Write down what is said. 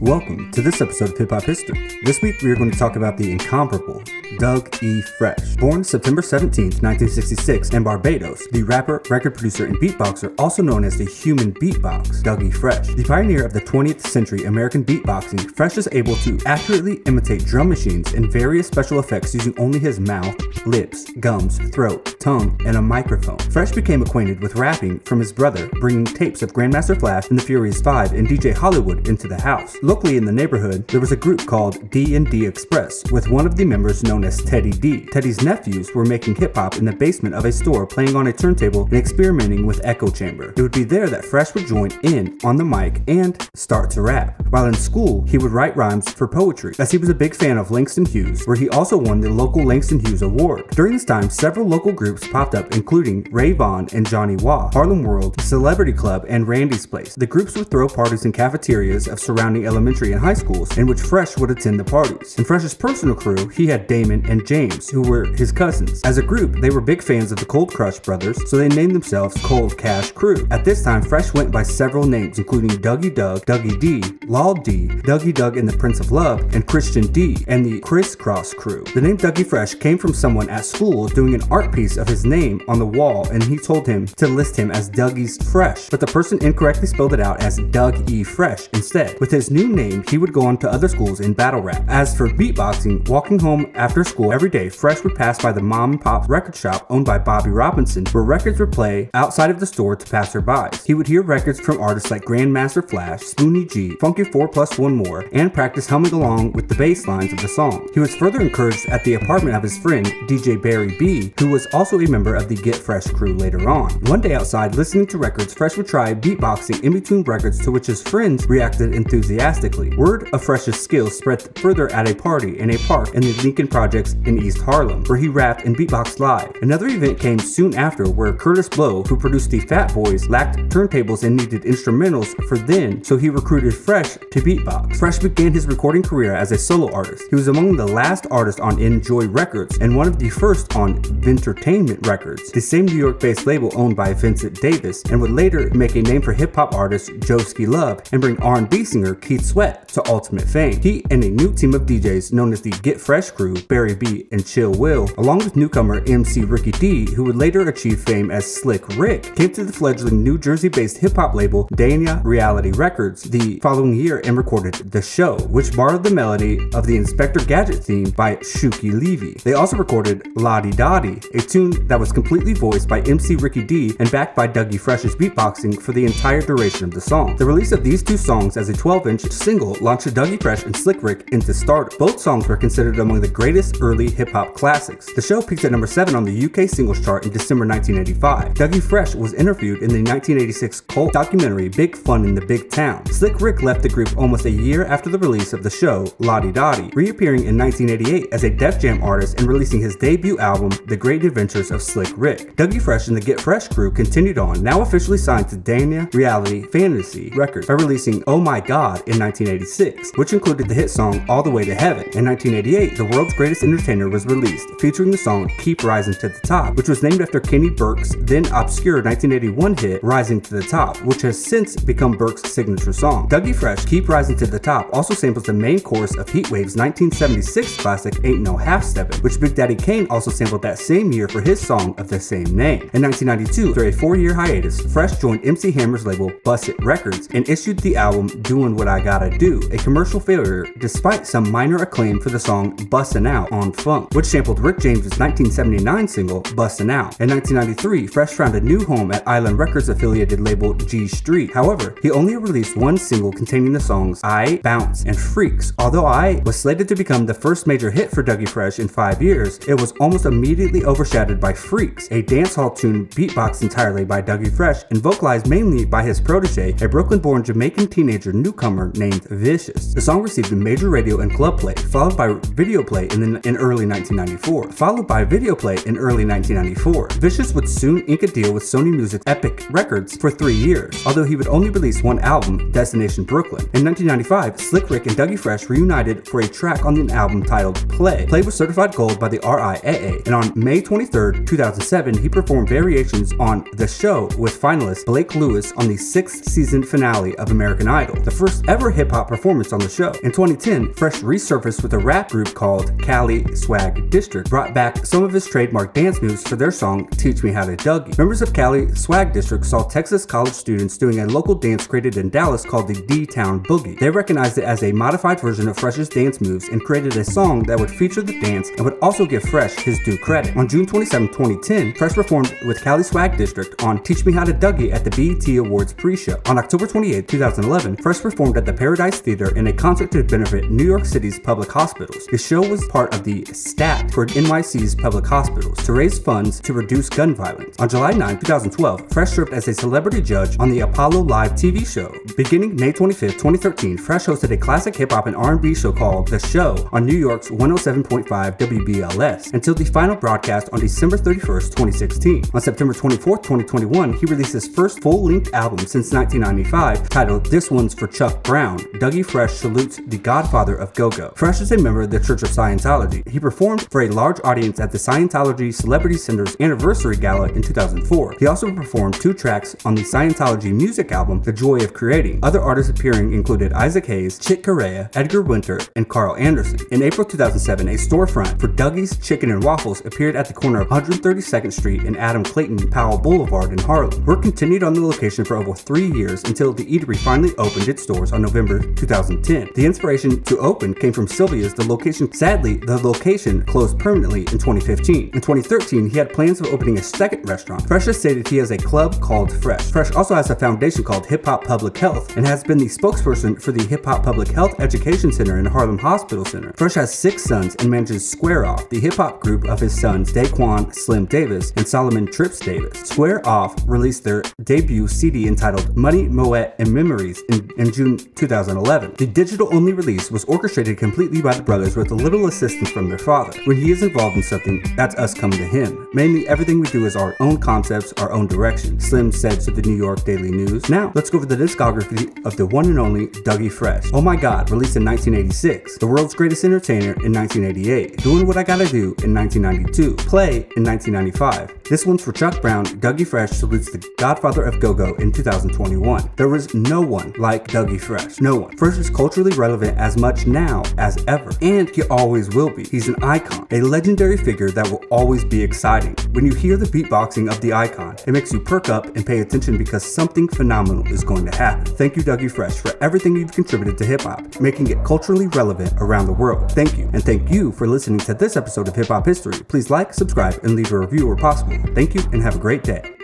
Welcome to this episode of Hip Hop History. This week we are going to talk about the incomparable Doug E. Fresh. Born September 17, 1966, in Barbados, the rapper, record producer, and beatboxer, also known as the human beatbox, Doug E. Fresh. The pioneer of the 20th century American beatboxing, Fresh is able to accurately imitate drum machines and various special effects using only his mouth, lips, gums, throat, tongue, and a microphone. Fresh became acquainted with rapping from his brother, bringing tapes of Grandmaster Flash and the Furious Five and DJ Hollywood into the house. Locally in the neighborhood, there was a group called D&D Express, with one of the members known as Teddy D. Teddy's nephews were making hip hop in the basement of a store, playing on a turntable and experimenting with echo chamber. It would be there that Fresh would join in on the mic and start to rap. While in school, he would write rhymes for poetry, as he was a big fan of Langston Hughes, where he also won the local Langston Hughes Award. During this time, several local groups popped up, including Ray Vaughn and Johnny Waugh, Harlem World, Celebrity Club, and Randy's Place. The groups would throw parties in cafeterias of surrounding elementary and high schools, in which Fresh would attend the parties. In Fresh's personal crew, he had Damon and James, who were his cousins. As a group, they were big fans of the Cold Crush brothers, so they named themselves Cold Cash Crew. At this time, Fresh went by several names, including Dougie Doug, Dougie D, Law D, Dougie Doug and the Prince of Love, and Christian D, and the Crisscross Crew. The name Dougie Fresh came from someone at school doing an art piece of his name on the wall, and he told him to list him as Dougie's Fresh, but the person incorrectly spelled it out as Doug E. Fresh instead. With his new name, he would go on to other schools in battle rap. As for beatboxing, walking home after school every day, Fresh would pass by the mom and pop record shop owned by Bobby Robinson, where records would play outside of the store to passerbys. He would hear records from artists like Grandmaster Flash, Spoonie G, Funky 4 Plus One More, and practice humming along with the bass lines of the song. He was further encouraged at the apartment of his friend, DJ Barry B, who was also a member of the Get Fresh crew later on. One day outside, listening to records, Fresh would try beatboxing in between records to which his friends reacted enthusiastically. Word of Fresh's skills spread further at a party in a park in the Lincoln Projects in East Harlem, where he rapped and beatboxed live. Another event came soon after where Kurtis Blow, who produced the Fat Boys, lacked turntables and needed instrumentals for then, so he recruited Fresh to beatbox. Fresh began his recording career as a solo artist. He was among the last artists on Enjoy Records and one of the first on Vintertainment Records, the same New York-based label owned by Vincent Davis, and would later make a name for hip-hop artist Joeski Love and bring R&B singer Keith Sweat to ultimate fame. He and a new team of DJs known as the Get Fresh crew, Barry B and Chill Will, along with newcomer MC Ricky D, who would later achieve fame as Slick Rick, came to the fledgling New Jersey-based hip-hop label Danya Reality Records the following year and recorded The Show, which borrowed the melody of the Inspector Gadget theme by Shuki Levy. They also recorded La Di Da Di, a tune that was completely voiced by MC Ricky D and backed by Dougie Fresh's beatboxing for the entire duration of the song. The release of these two songs as a 12-inch single launched Dougie Fresh and Slick Rick into stardom. Both songs were considered among the greatest early hip-hop classics. The show peaked at number 7 on the UK singles chart in December 1985. Dougie Fresh was interviewed in the 1986 cult documentary Big Fun in the Big Town. Slick Rick left the group almost a year after the release of the show La Di Da Di, reappearing in 1988 as a Def Jam artist and releasing his debut album The Great Adventures of Slick Rick. Dougie Fresh and the Get Fresh crew continued on, now officially signed to Danya Reality Fantasy Records by releasing Oh My God in 1986, which included the hit song All the Way to Heaven. In 1988, The World's Greatest Entertainer was released, featuring the song Keep Rising to the Top, which was named after Kenny Burke's then obscure 1981 hit Rising to the Top, which has since become Burke's signature song. Dougie Fresh Keep Rising to the Top also samples the main chorus of Heatwave's 1976 classic Ain't No Half Steppin', which Big Daddy Kane also sampled that same year for his song of the same name. In 1992, after a four-year hiatus, Fresh joined MC Hammer's label Bust It Records and issued the album Doing What I Gotta Do, a commercial failure despite some minor acclaim for the song Bussin' Out on Funk, which sampled Rick James's 1979 single Bussin' Out. In 1993, Fresh found a new home at Island Records affiliated label Gee Street. However, he only released one single containing the songs I, Bounce, and Freaks. Although I was slated to become the first major hit for Dougie Fresh in five years, it was almost immediately overshadowed by Freaks, a dancehall tune beatboxed entirely by Dougie Fresh and vocalized mainly by his protege, a Brooklyn-born Jamaican teenager newcomer named Vicious. The song received major radio and club play, followed by video play in, the, in early 1994, followed by video play in early 1994. Vicious would soon ink a deal with Sony Music's Epic Records for three years, although he would only release one album, Destination Brooklyn. In 1995, Slick Rick and Dougie Fresh reunited for a track on an album titled Play. Play was certified gold by the RIAA, and on May 23, 2007, he performed variations on The Show with finalist Blake Lewis on the sixth season finale of American Idol, the first ever hip hop performance on the show. In 2010, Fresh resurfaced with a rap group called Cali Swag District, brought back some of his trademark dance moves for their song Teach Me How to Dougie. Members of Cali Swag District saw Texas college students doing a local dance created in Dallas called the D-Town Boogie. They recognized it as a modified version of Fresh's dance moves and created a song that would feature the dance and would also give Fresh his due credit. On June 27, 2010, Fresh performed with Cali Swag District on Teach Me How to Dougie at the BET Awards pre-show. On October 28, 2011, Fresh performed at the Paradise Theater in a concert to benefit New York City's public hospitals. The show was part of the STAT for NYC's public hospitals to raise funds to reduce gun violence. On July 9, 2012, Fresh served as a celebrity judge on the Apollo Live TV show. Beginning May 25, 2013, Fresh hosted a classic hip hop and R&B show called The Show on New York's 107.5 WBLS until the final broadcast on December 31, 2016. On September 24, 2021, he released his first full-length album since 1995 titled This One's for Chuck Brown. Dougie Fresh salutes the godfather of go-go. Fresh is a member of the Church of Scientology. He performed for a large audience at the Scientology Celebrity Center's anniversary gala in 2004. He also performed two tracks on the Scientology music album The Joy of Creating. Other artists appearing included Isaac Hayes, Chick Corea, Edgar Winter, and Carl Anderson. In April 2007, a storefront for Dougie's Chicken and Waffles appeared at the corner of 132nd Street and Adam Clayton Powell Boulevard in Harlem. Work continued on the location for over three years until the eatery finally opened its doors on November 2010. The inspiration to open came from Sylvia's. The location, sadly, the location closed permanently in 2015. In 2013, he had plans of opening a second restaurant. Fresh has stated he has a club called Fresh. Fresh also has a foundation called Hip Hop Public Health and has been the spokesperson for the Hip Hop Public Health Education Center in Harlem Hospital Center. Fresh has six sons and manages Square Off, the hip hop group of his sons Daquan Slim Davis and Solomon Trips Davis. Square Off released their debut CD entitled Money, Moet, and Memories in, in June 2011. The digital only release was orchestrated completely by the brothers with a little assistance from their father. When he is involved in something, that's us coming to him. Mainly everything we do is our own concepts, our own direction, Slim said to the New York Daily News. Now, let's go over the discography of the one and only Dougie Fresh. Oh My God, released in 1986. The World's Greatest Entertainer in 1988. Doing What I Gotta Do in 1992. Play in 1995. This one's for Chuck Brown. Dougie Fresh salutes the godfather of go-go in 2021. There was no one like Dougie Fresh. No one. Fresh is culturally relevant as much now as ever. And he always will be. He's an icon. A legendary figure that will always be exciting. When you hear the beatboxing of the icon, it makes you perk up and pay attention because something phenomenal is going to happen. Thank you, Dougie Fresh, for everything you've contributed to hip hop, making it culturally relevant around the world. Thank you. And thank you for listening to this episode of Hip Hop History. Please like, subscribe, and leave a review where possible. Thank you and have a great day.